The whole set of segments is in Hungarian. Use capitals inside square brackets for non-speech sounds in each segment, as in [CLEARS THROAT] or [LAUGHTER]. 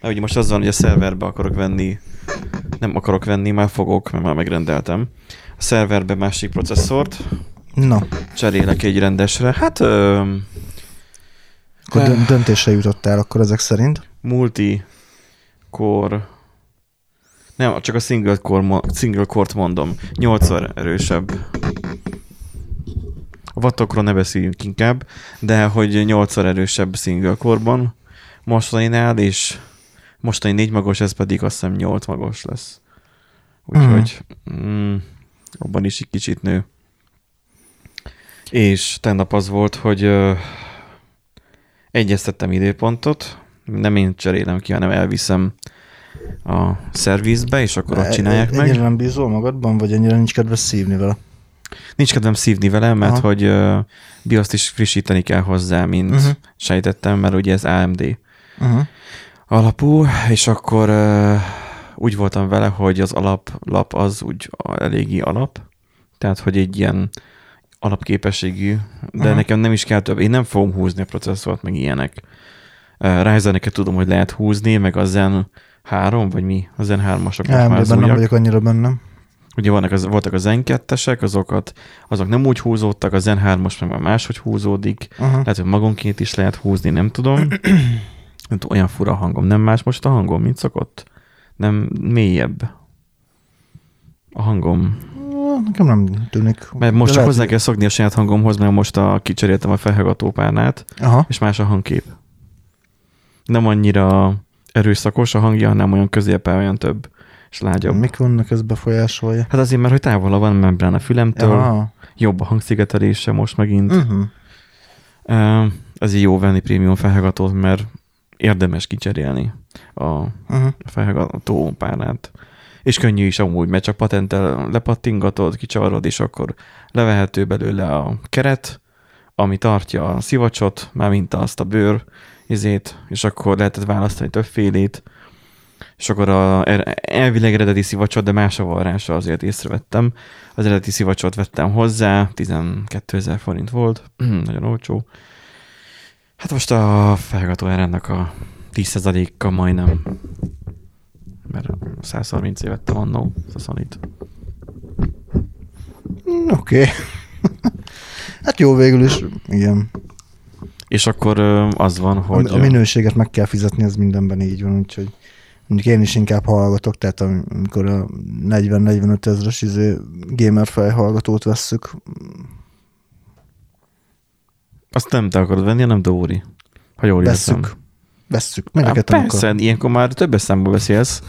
Mert ugye most az van, hogy a szerverbe akarok venni, nem akarok venni, már fogok, mert már megrendeltem. A szerverbe másik processzort, Na, cserélek egy rendesre. Hát ö, akkor dö- döntésre jutottál akkor ezek szerint. multi core nem, csak a single core, single core-t mondom. 8 erősebb. A wattokról ne beszéljünk inkább, de hogy 8 erősebb single core-ban mostaninál, és mostani 4 magos, ez pedig azt hiszem 8 magos lesz. Úgyhogy mm, abban is egy kicsit nő. És tennap az volt, hogy ö, egyeztettem időpontot, nem én cserélem ki, hanem elviszem a szervizbe, és akkor ott csinálják meg. Ennyire nem bízol magadban, vagy ennyire nincs kedves szívni vele? Nincs kedvem szívni vele, mert Aha. hogy uh, BIOS-t is frissíteni kell hozzá, mint Mhm. uh-huh. sejtettem, mert ugye ez AMD Uh-huh. Alapú, és akkor úgy voltam vele, hogy az alaplap az úgy eléggé alap, tehát hogy egy ilyen alapképességű, de Aha. nekem nem is kell több. Én nem fogom húzni a processzort, meg ilyenek. Ryzeneket tudom, hogy lehet húzni, meg a Zen 3, vagy mi? A Zen 3-asok most már az AMD-ben nem vagyok annyira bennem. Ugye vannak az, voltak a Zen 2-esek, azokat, azok nem úgy húzódtak, a Zen 3-as meg már máshogy húzódik. Uh-huh. Lehet, hogy magonként is lehet húzni, nem tudom. [CLEARS THROAT] Hát olyan fura hangom. Nem más most a hangom, mint szokott? Nem mélyebb a hangom. Nekem nem tűnik. Mert most csak hozzá kell szokni a saját hangomhoz, mert most a, kicseréltem a felhallgató párnát, Aha. és más a hangkép. Nem annyira erőszakos a hangja, hanem olyan középen olyan több, és lágyabb. Mik vannak, ez befolyásolja? Hát azért, mert hogy távol van a membrán a fülemtől, Aha. jobb a hangszigetelése most megint. Uh-huh. Uh, azért jó venni prémium felhallgatót, mert érdemes kicserélni a Uh-huh. felhallgató párnát. És könnyű is amúgy, mert csak patenttel lepattingatod, kicsavarod, és akkor levehető belőle a keret, ami tartja a szivacsot, már mint azt a bőr izét, és akkor lehetett választani többfélét, és akkor a, er- elvileg eredeti szivacsot, de más a varrása azért észrevettem. Az eredeti szivacsot vettem hozzá, 12 ezer forint volt, [CLEARS THROAT] nagyon olcsó. Hát most a felhallgató ennek a 10%-a majdnem, mert 130 év vettem annó, a Sony-t. Mm, Oké. Okay. [LAUGHS] hát jó végül is, igen. És akkor az van, hogy... A, a minőséget meg kell fizetni, ez mindenben így van, úgyhogy mondjuk én is inkább hallgatok, tehát amikor a 40-45 ezres izé gamer fejhallgatót vesszük, Azt nem te akarod venni, hanem Dóri. Ha jól értem. vesszük, vesszük, mind a Hát persze, akar. ilyenkor már többes számba beszélsz,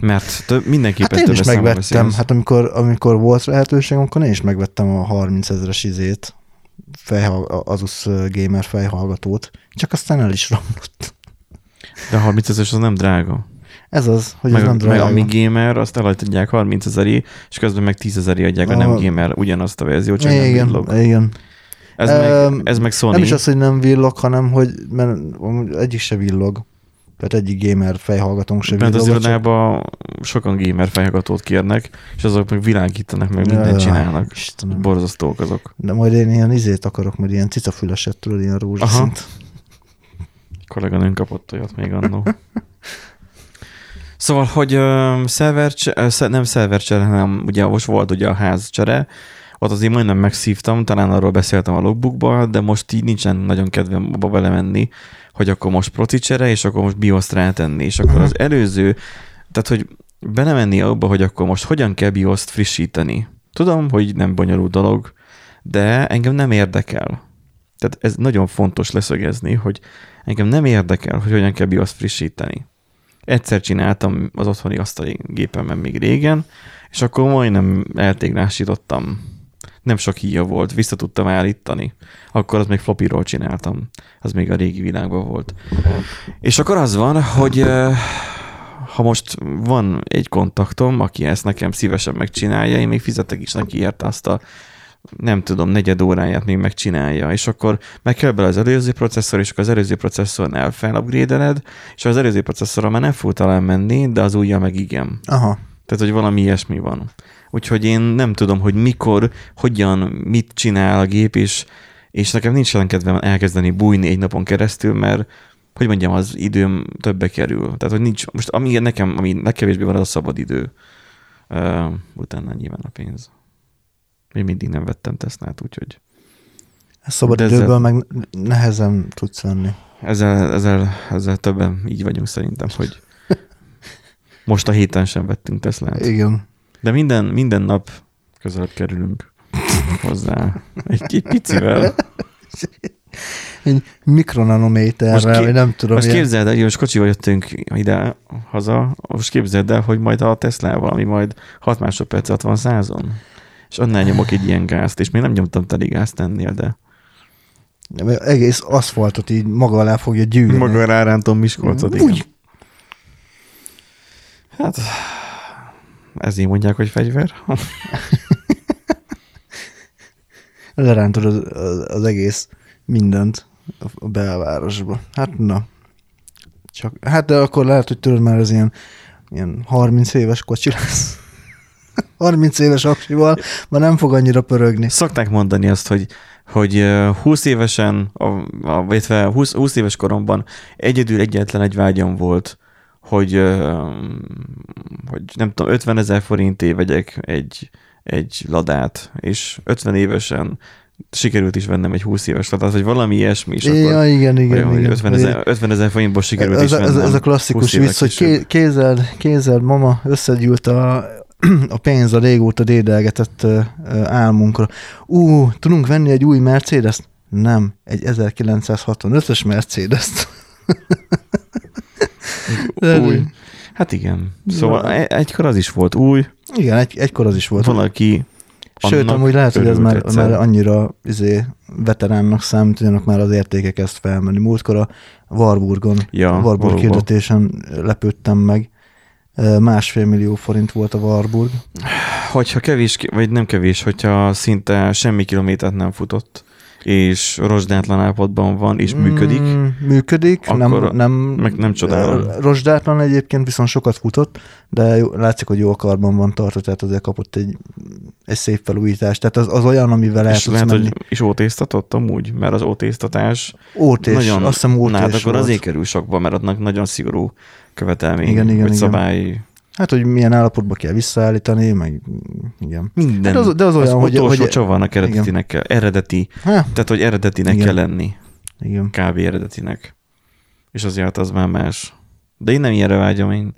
mert több, mindenképpen Hát én is megvettem, beszélsz. hát amikor, amikor volt lehetőség, akkor én is megvettem a 30 ezres izét, fejhall, Asus gamer fejhallgatót, csak aztán el is romlott. De 30 ezer az nem drága. Ez az, hogy meg, ez nem meg drága. ami gamer, azt eladják 30 ezeri, és közben meg 10 ezeri adják a nem Ah. gamer ugyanazt a verziót, csak nem igen, villog. igen. Ez, Öm, meg, ez meg Sony. Nem is az, hogy nem villog, hanem hogy mert egyik se villog. Tehát egyik gamer fejhallgatónk se Bent az villog. csak- irodában sokan gamer fejhallgatót kérnek, és azok meg világítanak, meg mindent Jaj, csinálnak. Istenem. Borzasztók azok. De majd én ilyen izét akarok, majd ilyen cicafüleset, tudod, ilyen rózsaszint. kolléganőm kapott olyat még annó. Szóval, hogy ö, szerver, nem szervercsere, hanem ugye most volt ugye a házcsere, ott azért majdnem megszívtam, talán arról beszéltem a logbookba, de most így nincsen nagyon kedvem abba belemenni, hogy akkor most proci csere, és akkor most BIOS-t rátenni, és akkor az előző, tehát hogy belemenni abba, hogy akkor most hogyan kell BIOS-t frissíteni. Tudom, hogy nem bonyolult dolog, de engem nem érdekel. Tehát ez nagyon fontos leszögezni, hogy engem nem érdekel, hogy hogyan kell BIOS frissíteni. Egyszer csináltam az otthoni asztali gépemen még régen, és akkor majdnem eltéglásítottam. Nem sok híja volt, vissza tudtam állítani. Akkor az még floppyról csináltam. Az még a régi világban volt. És akkor az van, hogy ha most van egy kontaktom, aki ezt nekem szívesen megcsinálja, én még fizetek is neki érte azt a nem tudom, negyed óráját még megcsinálja, és akkor meg kell bele az előző processzor, és akkor az előző processzornál felupgrade és az előző processzorra már nem fog talán menni, de az újja meg igen. Aha. Tehát, hogy valami ilyesmi van. Úgyhogy én nem tudom, hogy mikor, hogyan, mit csinál a gép, és, és nekem nincs olyan kedvem elkezdeni bújni egy napon keresztül, mert hogy mondjam, az időm többe kerül. Tehát, hogy nincs, most ami nekem, ami legkevésbé van, az a szabad idő. Uh, utána nyilván a pénz. Még mindig nem vettem Teslát, úgyhogy Szabad De ezzel- időből meg nehezen tudsz venni. ezzel, ezzel, ezzel többen így vagyunk szerintem, hogy [LAUGHS] most a héten sem vettünk Teslát. Igen. De minden, minden nap közelebb kerülünk hozzá. Egy, egy picivel. Egy mikronanométerrel, vagy nem tudom. Most ilyen- képzeld el, hogy most kocsival jöttünk ide haza, most képzeld el, hogy majd a Teslával, ami majd 6 másodperc alatt van százon. És annál nyomok egy ilyen gázt, és még nem nyomtam teli gázt ennél, de Egész aszfaltot így maga alá fogja gyűrni. maga rárántom Miskolcot, igen. Úgy. Hát, ezért mondják, hogy fegyver. [LAUGHS] Lerántod az, az, az egész mindent a- belvárosba. Hát na. Csak, hát de akkor lehet, hogy tudod már az ilyen, ilyen 30 éves kocsi lesz. [LAUGHS] 30 éves aksival, már nem fog annyira pörögni. Szokták mondani azt, hogy, hogy ö, 20 évesen, a, a, vagy 20, 20 éves koromban egyedül egyetlen egy vágyam volt, hogy, hogy nem tudom, 50 ezer forintért vegyek egy, egy ladát, és 50 évesen sikerült is vennem egy 20 éves ladát, vagy valami ilyesmi, akkor Ja, igen, igen, olyan, hogy igen. 50 ezer, 50 ezer forintból sikerült ez, is vennem. ez, ez a klasszikus 20 évvel vicc, hogy később. ké, kézzel, kézzel mama összegyűlt a, [CLEARS THROAT] a pénz a régóta dédelgetett álmunkra. Ú, tudunk venni egy új mercedes Nem, egy 1965-ös Mercedes-t. [LAUGHS] De- Új. Hát igen. Szóval e- egykor az is volt új, Igen, egy, egykor az is volt. valaki Sőt, amúgy lehet, hogy ez már, egyszer. már annyira izé, veteránnak számít, hogy annak már az értéke kezd felmenni. Múltkor a Warburgon, Ja, a Warburg valóban. hirdetésen lepődtem meg. Másfél millió forint volt a Warburg. Hogyha kevés, vagy nem kevés, hogyha szinte semmi kilométert nem futott, és rozsdátlan állapotban van, és működik, Mm, működik, nem, nem, meg nem csodálom. Rozsdátlan egyébként viszont sokat futott, de jó, látszik, hogy jó karban van tartva, tehát azért kapott egy, egy szép felújítást. Tehát az, az olyan, amivel el és lehet, menni. hogy is ótésztatott amúgy, mert az ótésztatás Ótés, nagyon, azt hiszem ótés hát akkor azért kerül sokba, mert adnak nagyon szigorú követelmény, Igen, igen, vagy igen. szabály, Hát, hogy milyen állapotba kell visszaállítani, meg igen. minden. Hát az- de az olyan, az hogy- hogy- csavarnak eredetinek kell, eredeti, Ha, tehát hogy eredetinek Igen. kell lenni. igen. kb. eredetinek. És azért az már más. De én nem ilyenre vágyom, én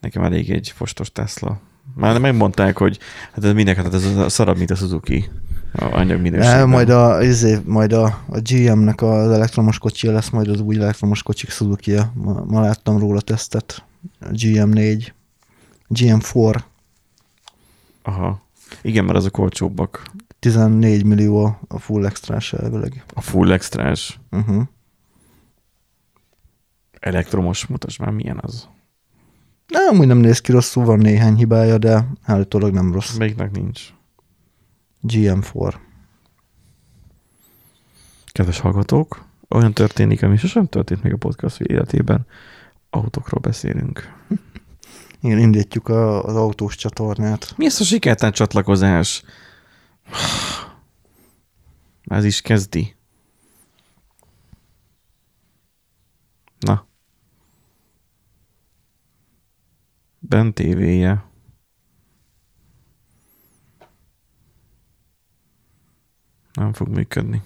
nekem elég egy fostos Tesla. Már megmondták, hogy hát ez mindenki, hát ez a szarabb, mint a Suzuki a anyag De minőségben. majd a, izé, majd a, a GM-nek az elektromos kocsia lesz, majd az új elektromos kocsik suzuki -ja. ma, ma láttam róla tesztet. A GM4, GM4, Aha. Igen, mert azok olcsóbbak. 14 millió a full extrás elvileg. A full extrás Uh-huh. elektromos, mutasd már milyen az. Nem, amúgy nem néz ki rosszul, van néhány hibája, de állítólag nem rossz. Melyiknek nincs. GM4. Kedves hallgatók, olyan történik, ami sosem történt még a podcast életében. Autókról beszélünk. Igen, indítjuk a, az autós csatornát. Mi ez a sikertelen csatlakozás? Ez is kezdi. Na. Ben tévéje. Nem fog működni.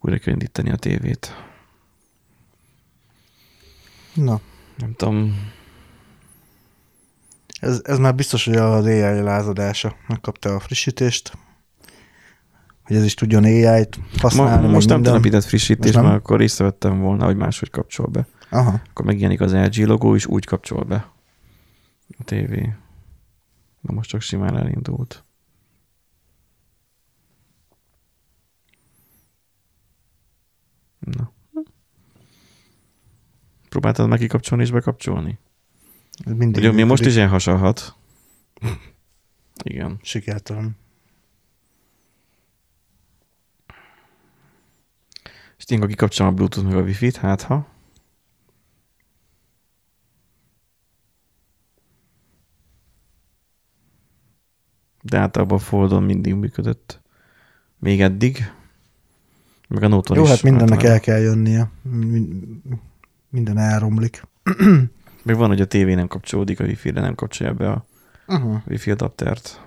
Újra kell indítani a tévét. Na, Nem tudom, ez, ez már biztos, hogy az AI lázadása. Megkapta a frissítést, hogy ez is tudjon AI-t használni. Ma, most nem minden. telepített frissítés, mert akkor észrevettem volna, hogy máshogy kapcsol be. Aha. Akkor megjelenik az LG logó, és úgy kapcsol be a tévé. Na most csak simán elindult. Na. Próbáltad meg kikapcsolni és bekapcsolni? Mindig Ugye mi most is elhasalhat. Igen. Sikertelen. És ilyenkor kikapcsolom a Bluetooth meg a Wi-Fi-t, hát ha. De általában a Foldon mindig működött. Még eddig. Meg a Noton Jó, is. hát mindennek általában. el kell jönnie. Min- minden elromlik. [CLEARS THROAT] Meg van, hogy a tévé nem kapcsolódik, a wifi-re nem kapcsolja be a Uh-huh. wifi adaptert.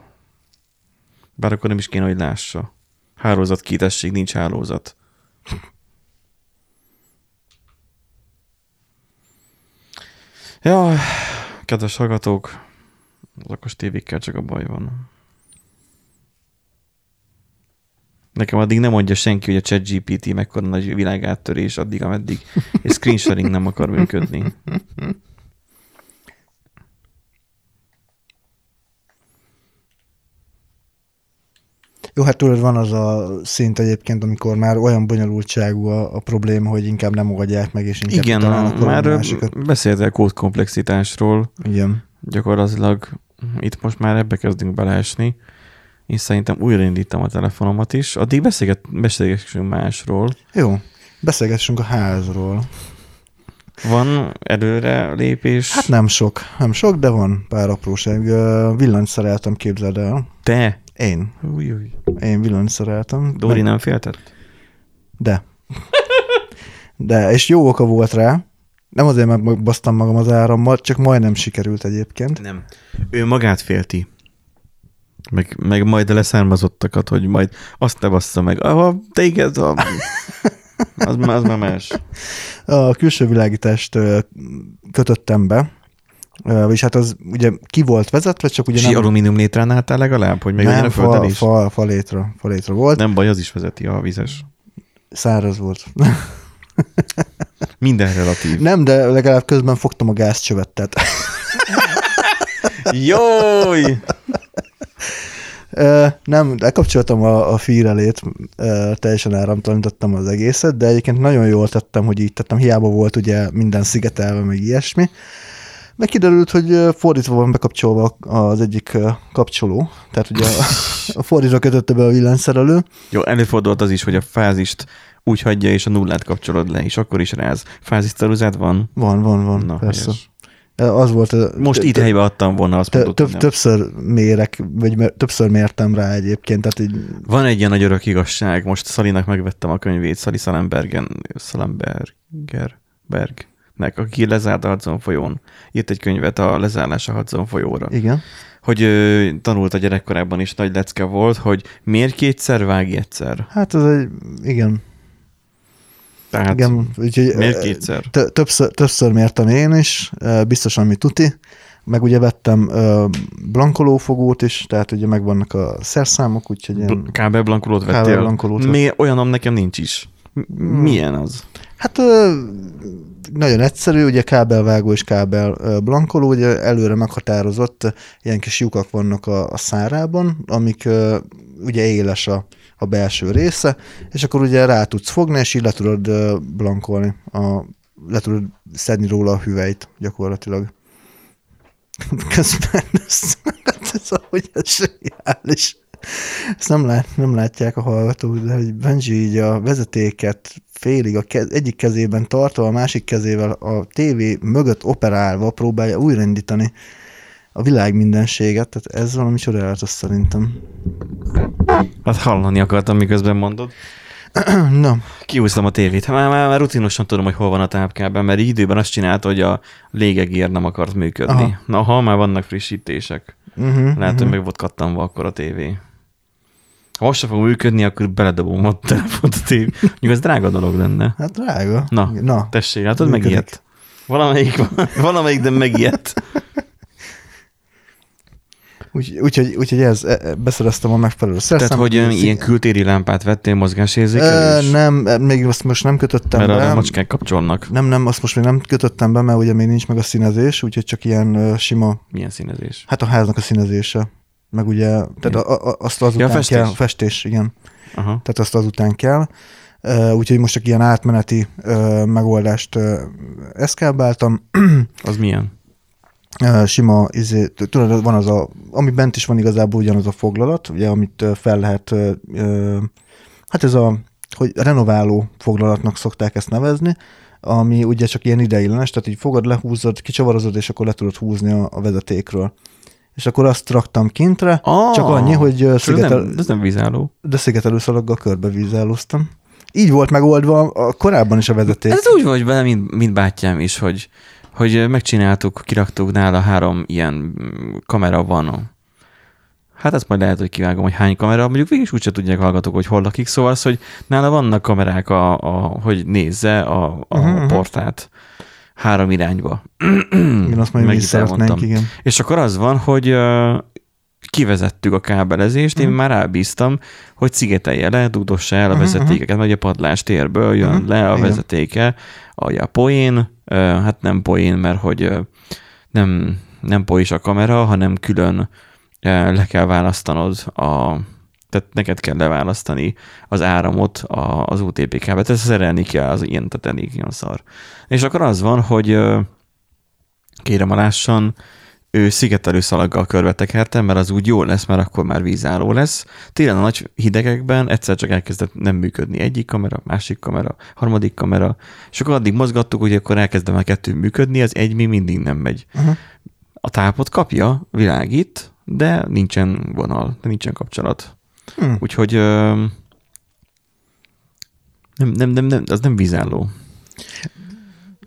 Bár akkor nem is kéne, hogy lássa. Hálózat kitesség, nincs hálózat. Ja, kedves hallgatók, az okos tévékkel csak a baj van. Nekem addig nem mondja senki, hogy a ChatGPT mekkora nagy világáttörés addig, ameddig egy screen sharing nem akar működni. [LAUGHS] Jó, hát tudod, van az a szint egyébként, amikor már olyan bonyolultságú a, a probléma, hogy inkább nem oldják meg, és inkább Igen, találnak már másikat. beszéltél kódkomplexitásról, Igen. gyakorlatilag itt most már ebbe kezdünk beleesni, és szerintem újraindítom a telefonomat is. Addig beszélget, beszélgessünk másról. Jó, beszélgessünk a házról. Van előre lépés? Hát nem sok, nem sok, de van pár apróság. Villanyt szereltem, képzeld el. Te? Én. Új, új. Én villanyt szereltem. Dóri Meg- nem féltett? De. De, és jó oka volt rá. Nem azért, mert basztam magam az árammal, csak majdnem sikerült egyébként. Nem. Ő magát félti. Meg, meg majd a leszármazottakat, hogy majd azt ne bassza meg. Ah, téged, a... az, az már más. A külső világítást kötöttem be, vagyis hát az ugye ki volt vezetve, csak ugye És nem, alumínium létrán álltál legalább, hogy meg nem fa, is? fa, falétra, falétra volt, nem. Nem baj, az is vezeti a vizes. száraz volt. Minden relatív. nem, de legalább közben fogtam a gázcsövet, tehát Jój! Nem, lekapcsoltam a, a fírelét, teljesen áramtalanítottam az egészet, de egyébként nagyon jól tettem, hogy így tettem, hiába volt ugye minden szigetelve, meg ilyesmi. Meg kiderült, hogy fordítva van bekapcsolva az egyik kapcsoló, tehát ugye a, a fordítva kötötte be a villanyszerelő. Jó, előfordult az is, hogy a fázist úgy hagyja, és a nullát kapcsolod le, és akkor is ráz. Fázisceruzát van? Van, van, van, Na, persze. helyes. Az volt. ö, Most itt helybe adtam volna, azt mondod, több, többször mérek, vagy mer- többször mértem rá egyébként, tehát így Van egy ilyen nagy örök igazság, most Szalinak megvettem a könyvét, Szali Szalenbergen, Szalenberger, Bergnek, aki lezárt a Hudson folyón. Írt egy könyvet a lezárás a Hudson folyóra. igen. Hogy ö, tanult a gyerekkorában is nagy lecke volt, hogy miért kétszer vágj egyszer. Hát ez egy, igen. Tehát Hát, igen, úgyhogy miért kétszer? Többször, többször mértem én is, ö, biztos, ami tuti. Meg ugye vettem blankolófogót is, tehát ugye megvannak a szerszámok, úgyhogy ilyen, Bl- kábelblankolót vettél? Kábelblankolót Mi, olyanom nekem nincs is. M- Milyen az? Hát nagyon egyszerű, ugye kábelvágó és kábel blankoló, ugye előre meghatározott ilyen kis lyukak vannak a, a szárában, amik ugye éles a, a belső része, és akkor ugye rá tudsz fogni, és így le tudod blankolni, a, le tudod szedni róla a hüvelyt gyakorlatilag. [LAUGHS] Közben ez, ez ahogy ez zseniális. Ezt nem, lát, nem látják a hallgatók, de hogy Benji így a vezetéket félig a kez, egyik kezében tartva, a másik kezével a tévé mögött operálva próbálja újraindítani a világ mindenséget, tehát ez valami csodálatos szerintem. Hát hallani akartam, miközben mondod. [CLEARS THROAT] Na, Kiúztam a tévét. Már, már, már rutinosan tudom, hogy hol van a tápkábel, mert időben azt csinálta, hogy a légegér nem akart működni. Aha. Na, ha már vannak frissítések. uh-huh, Lehet, uh-huh. hogy meg volt kattanva akkor a tévé. Ha most sem fog működni, akkor beledobom a telefont a tévé. Mondjuk ez drága dolog lenne. Hát drága. Na, Na. tessék, látod, megijedt. Valamelyik, valamelyik, de megijedt. Úgy, úgyhogy, úgyhogy ez, e- e- beszereztem a megfelelő Tehát, szerszámot. hogy ö, ilyen kültéri lámpát vettél mozgásérzékelés? Ö, nem, e, még azt most nem kötöttem Mert be. a macskák kapcsolnak. Nem, nem, azt most még nem kötöttem be, mert ugye még nincs meg a színezés, úgyhogy csak ilyen sima, Milyen színezés? hát a háznak a színezése. Meg ugye, tehát a, a, azt azután Ja, a festés. kell, festés, igen. Aha. Tehát azt azután kell. Ö, Úgyhogy most csak ilyen átmeneti ö, megoldást ö, eszkábáltam. Az milyen? Sima, izé, tudod, van az a, ami bent is van igazából ugyanaz a foglalat, ugye, amit fel lehet, hát ez a, hogy renováló foglalatnak szokták ezt nevezni, ami ugye csak ilyen ideiglenes, tehát így fogod, lehúzod, kicsavarozod, és akkor le tudod húzni a, a vezetékről. És akkor azt raktam kintre, Ah, csak annyi, hogy és ez szigetel, nem, ez nem vízálló. de szigetelőszalaggal körbevízálóztam. így volt megoldva a korábban is a vezeték. Ez úgy vagy bele, mint, mint bátyám is, hogy, hogy megcsináltuk, kiraktuk nála három ilyen mm, kamera van. Hát ezt majd lehet, hogy kivágom, hogy hány kamera, mondjuk végig úgyse tudják hallgatók, hogy hol lakik, szóval az, hogy nála vannak kamerák, a, a, hogy nézze a, a uh-huh. portát három irányba. [CLEARS THROAT] Igen, azt majd elmondtam. igen. És akkor az van, hogy kivezettük a kábelezést, én Mhm. már rábíztam, hogy szigetelje le, dugdossa el a vezetékeket, vagy a padlás térből jön Mhm, le a igen. vezetéke, a, a poén, hát nem poén, mert hogy nem, nem pois a kamera, hanem külön le kell választanod a tehát neked kell leválasztani az áramot a, az UTP kábelt, ezt szerelni kell, az ilyen, tehát elég ilyen szar. És akkor az van, hogy kérem alássan, ő szigetelő szalaggal körbe tekertem, mert az úgy jó lesz, mert akkor már vízálló lesz. Télen a nagy hidegekben egyszer csak elkezdett nem működni egyik kamera, másik kamera, harmadik kamera, és akkor addig mozgattuk, hogy akkor elkezdem a kettő működni, az egy még mindig nem megy. Uh-huh. A tápot kapja, világít, de nincsen vonal, de nincsen kapcsolat. Hm. Úgyhogy nem, nem, nem, nem, az nem vízálló.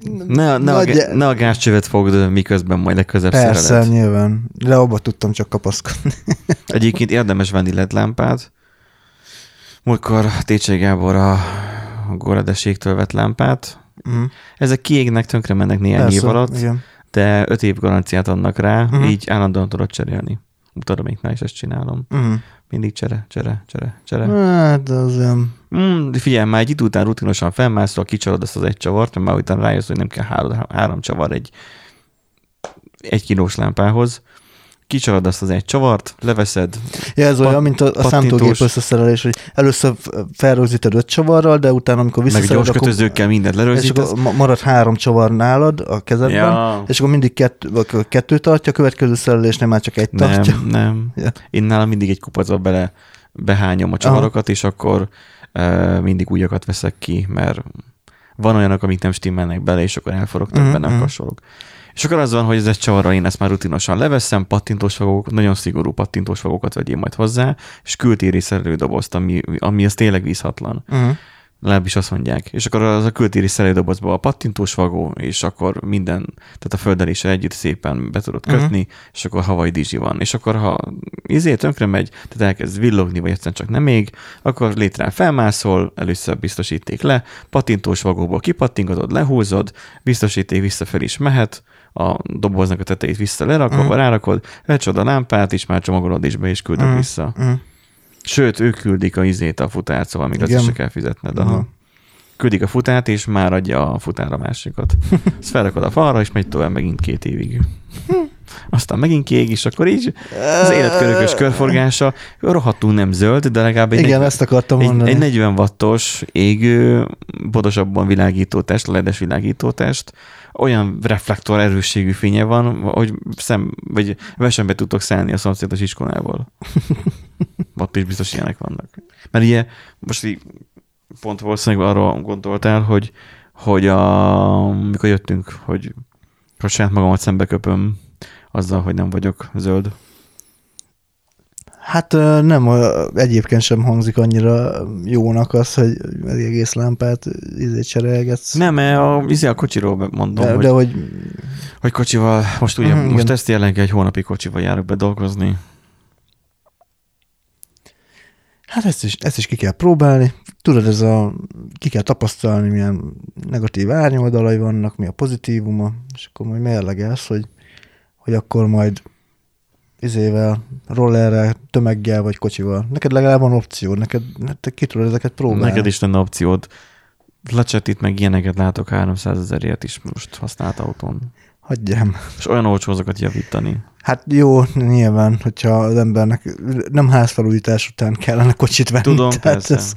Ne, ne, a, Nagy- gá- ne a gázcsövet fogd, miközben majd legközebb Persze, szereled. nyilván. De abba tudtam csak kapaszkodni. [LAUGHS] Egyébként érdemes venni LED lámpát. Múltkor Técsé Gábor a Góradeségtől vett lámpát. Uh-huh. Ezek kiégnek, tönkre mennek néhány év alatt, igen. de öt év garanciát adnak rá, Mhm. így állandóan tudod cserélni. Tudom, is ezt csinálom. Uh-huh. Mindig csere, csere, csere, csere. Hát, az olyan... Mm, de figyelj, már egy idő után rutinosan felmászol, kicsalod azt az egy csavart, mert már utána rájössz, hogy nem kell három, három csavar egy egy kilós lámpához. Kicsalod azt az egy csavart, leveszed, Ja, ez olyan, Pat- mint a, a pattintós. számítógép összeszerelés, hogy először felrögzíted öt csavarral, de utána, amikor meg visszaszereled, gyors kötözőkkel mindent és lerögzítesz. akkor ma- marad három csavar nálad a kezedben, Ja. és akkor mindig vagy kettő tartja, a következő szerelésnél már csak egy tartja. Nem, nem. Ja. Én nálam mindig egy kupacba bele behányom a csavarokat, és akkor mindig újakat veszek ki, mert van olyanok, amik nem stimmelnek bele, és akkor elforogtak Mhm, benne mhm. a kasolok. És akkor az van, hogy ez egy csavarral én ezt már rutinosan leveszem, pattintós fogók, nagyon szigorú pattintós fogókat vegyél majd hozzá, és kültéri szerelődobozt, ami, ami az tényleg vízhatlan. Uh-huh. Legalábbis azt mondják. És akkor az a kültéri szerelődobozba a pattintós vagó, és akkor minden, tehát a földeléssel együtt szépen be tudod Mhm. kötni, uh-huh. és akkor havai dizsi van. És akkor ha izé tönkre megy, tehát elkezd villogni, vagy egyszerűen csak nem még, akkor létrán felmászol, először biztosíték le, pattintós vagóból kipattingatod, lehúzod, biztosíték visszafelé is mehet, a doboznak a tetejét vissza lerakod, uh-huh. rárakod, lecsod a lámpát is, már csomagolod is be, és küldöd uh-huh. vissza. Uh-huh. Sőt, ők küldik a izét, a futárt, szóval még azt se kell fizetned. Aha. Aha. Küldik a futárt, és már adja a futár a másikat. [LAUGHS] Ezt felrakod a falra, és megy tovább megint két évig. [LAUGHS] Aztán megint kiég, és akkor így az életkörökös körforgása rohadtul nem zöld, de legalább egy, Igen, 40, ezt akartam egy, mondani. egy 40 wattos égő, bodosabban világító test, ledes világító test, olyan reflektor erősségű fénye van, hogy szem, vagy versenybe tudtok szállni a szomszédos iskolából. [LAUGHS] [LAUGHS] Ott is biztos ilyenek vannak. Mert ugye most így pont valószínűleg arra gondoltál, hogy, hogy a, mikor jöttünk, hogy, hogy saját magamat szembe köpöm azzal, hogy nem vagyok zöld. Hát nem, egyébként sem hangzik annyira jónak az, hogy az egész lámpát izét cserélgetsz. Nem, mert a, izé a kocsiról mondom, de, hogy, de hogy hogy kocsival, most ugye, Mhm, most igen. ezt jelenleg egy hónapig kocsival járok be dolgozni. Hát ezt is, ezt is ki kell próbálni. Tudod, ez a, ki kell tapasztalni, milyen negatív árnyoldalai vannak, mi a pozitívuma, és akkor majd mérlegelsz, hogy, hogy akkor majd izével, rollerrel, tömeggel vagy kocsival. Neked legalább van opció, neked te ki tudod ezeket próbálni. Neked is lenne opciód. Lecsetit meg ilyeneket látok 300 ezerért is most használt autón. Hagyjam. És olyan olcsó azokat javítani. Hát jó, nyilván, hogyha az embernek nem házfelújítás után kellene kocsit venni. Tudom, tehát persze. ez,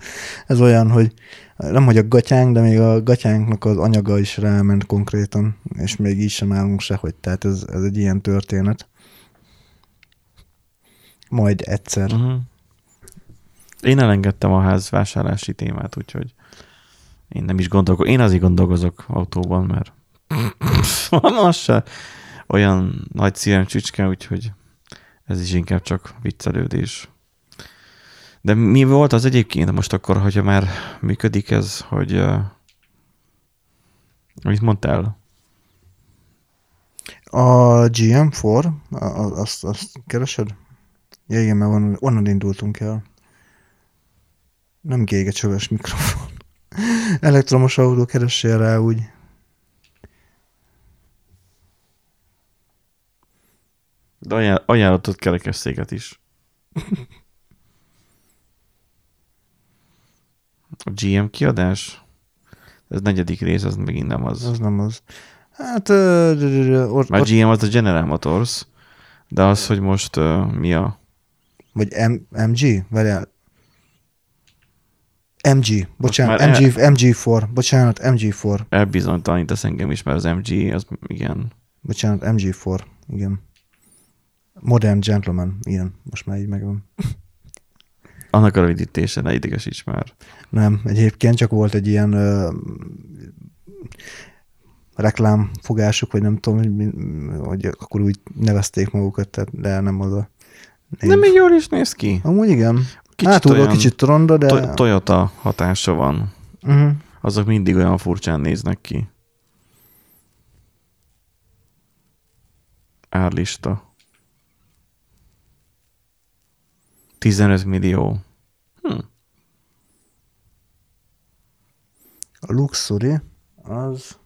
ez olyan, hogy nem hogy a gatyánk, de még a gatyánknak az anyaga is ráment konkrétan, és még így sem állunk sehogy, tehát ez, ez egy ilyen történet. Majd egyszer. Uh-huh. Én elengedtem a ház vásárlási témát, úgyhogy én nem is gondolkozok. Én azért gondolkozok autóban, mert most se olyan nagy szívem csücske, úgyhogy ez is inkább csak viccelődés. De mi volt az egyébként most akkor, hogyha már működik ez, hogy uh, mit mondtál? A GM4, a- a- azt, azt keresed? Ja igen, mert onnan, onnan indultunk el. Nem gége csöves mikrofon. [LAUGHS] Elektromos autó, keressél rá úgy. De ajánl- ajánlott kerekesszéket is. A GM kiadás? Ez negyedik rész, az megint nem az. Az nem az. Hát, ott, Már GM az a General Motors, de az, hogy most uh, mi a... vagy M, MG? Várjál. MG, bocsánat, MG, MG4, bocsánat, MG4, Elbizonytalanítasz engem is, mert az MG, az igen. bocsánat, MG4, igen. Modern Gentleman, ilyen, most már így megvan. Annak a rövidítése, ne idegesíts már. Nem, egyébként csak volt egy ilyen ö, reklámfogásuk, vagy nem tudom, hogy, hogy akkor úgy nevezték magukat, tehát, de nem az a név. De még jól is néz ki. Amúgy igen. Kicsit Hátulról olyan kicsit ronda, de... To- Toyota hatása van. uh-huh. Azok mindig olyan furcsán néznek ki. Árlista. 15 millió. Hm. A Luxury, az...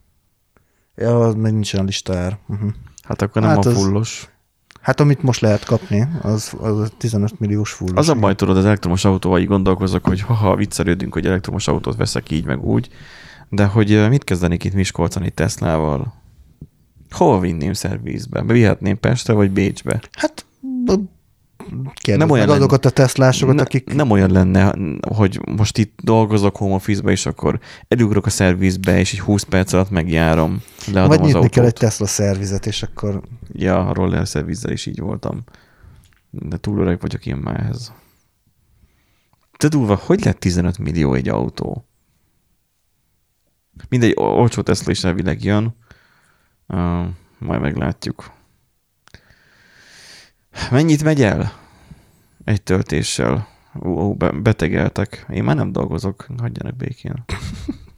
Ja, az még nincsen listár. Uh-huh. Hát akkor nem Hát a az- fullos. Hát amit most lehet kapni, az, az a 15 milliós full. Az a baj, tudod, az elektromos autóval így gondolkozok, hogy haha, viccelődünk, hogy elektromos autót veszek így, meg úgy, de hogy mit kezdenék itt Miskolcon itt Teslával? Hova vinném szervizbe? Vihetném Pestre vagy Bécsbe? Hát, kérdezd Nem meg olyan azokat a teszlásokat, ne, akik... Nem olyan lenne, hogy most itt dolgozok home office és akkor elugrok a szervizbe, és egy 20 perc alatt megjárom, leadom Vagy az nyitni autót. kell egy Tesla szervizet, és akkor Ja, a roller szervizzel is így voltam. De túl öreg vagyok én már ehhez. Te durva, hogy lett 15 millió egy autó? Mindegy, olcsó Tesla is elvileg jön. Uh, majd meglátjuk. Mennyit megy el? Egy töltéssel. Ó, ó, be, betegeltek. Én már nem dolgozok, hagyjanak békén.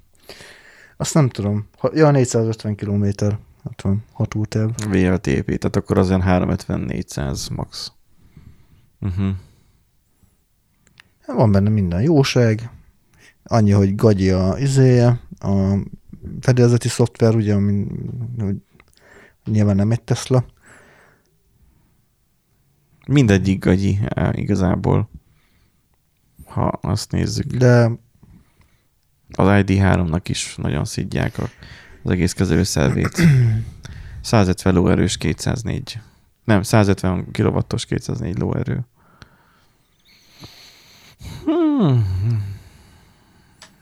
[LAUGHS] azt nem tudom. Ha, ja, 450 kilométer. Hát van, 6 útev. VLTP, tehát akkor az olyan 350-400 max. Uh-huh. Van benne minden jóság. Annyi, hogy gagyi a izéje, a fedélzeti szoftver, ugye, ami hogy nyilván nem egy Tesla. Mindegyik gagyi eh, igazából, ha azt nézzük. De Az ID3-nak is nagyon szidják a, az egész kezelőszervét. 150 [CLEARS THROAT] lóerős 204. Nem, 150 kW-os 204 lóerő. Hmm.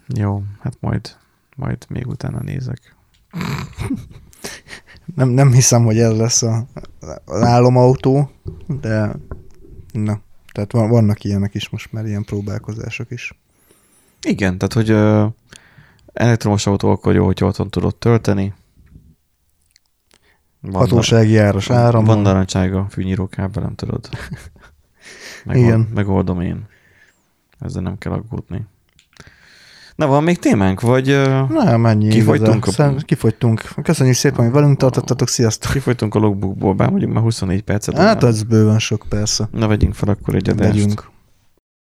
Jó, hát majd, majd még utána nézek. [LAUGHS] nem, nem hiszem, hogy ez lesz a, az álomautó, de na, tehát van, vannak ilyenek is most már, ilyen próbálkozások is. Igen, tehát hogy ö, elektromos autó akkor jó, hogyha otthon tudod tölteni. Van, Hatósági áras áram. Van narancsága fűnyíró kábelem, tudod. [LAUGHS] Meg Igen. Megoldom én. Ezzel nem kell aggódni. Na, van még témánk, vagy ö, Na, mennyi Kifogytunk a- Kifogytunk. Köszönjük szépen, hogy velünk tartottatok. Sziasztok. kifolytunk a logbookból, bár mondjuk már 24 percet. Hát az bőven sok, persze. Na, vegyünk fel akkor egy adást. Megyünk.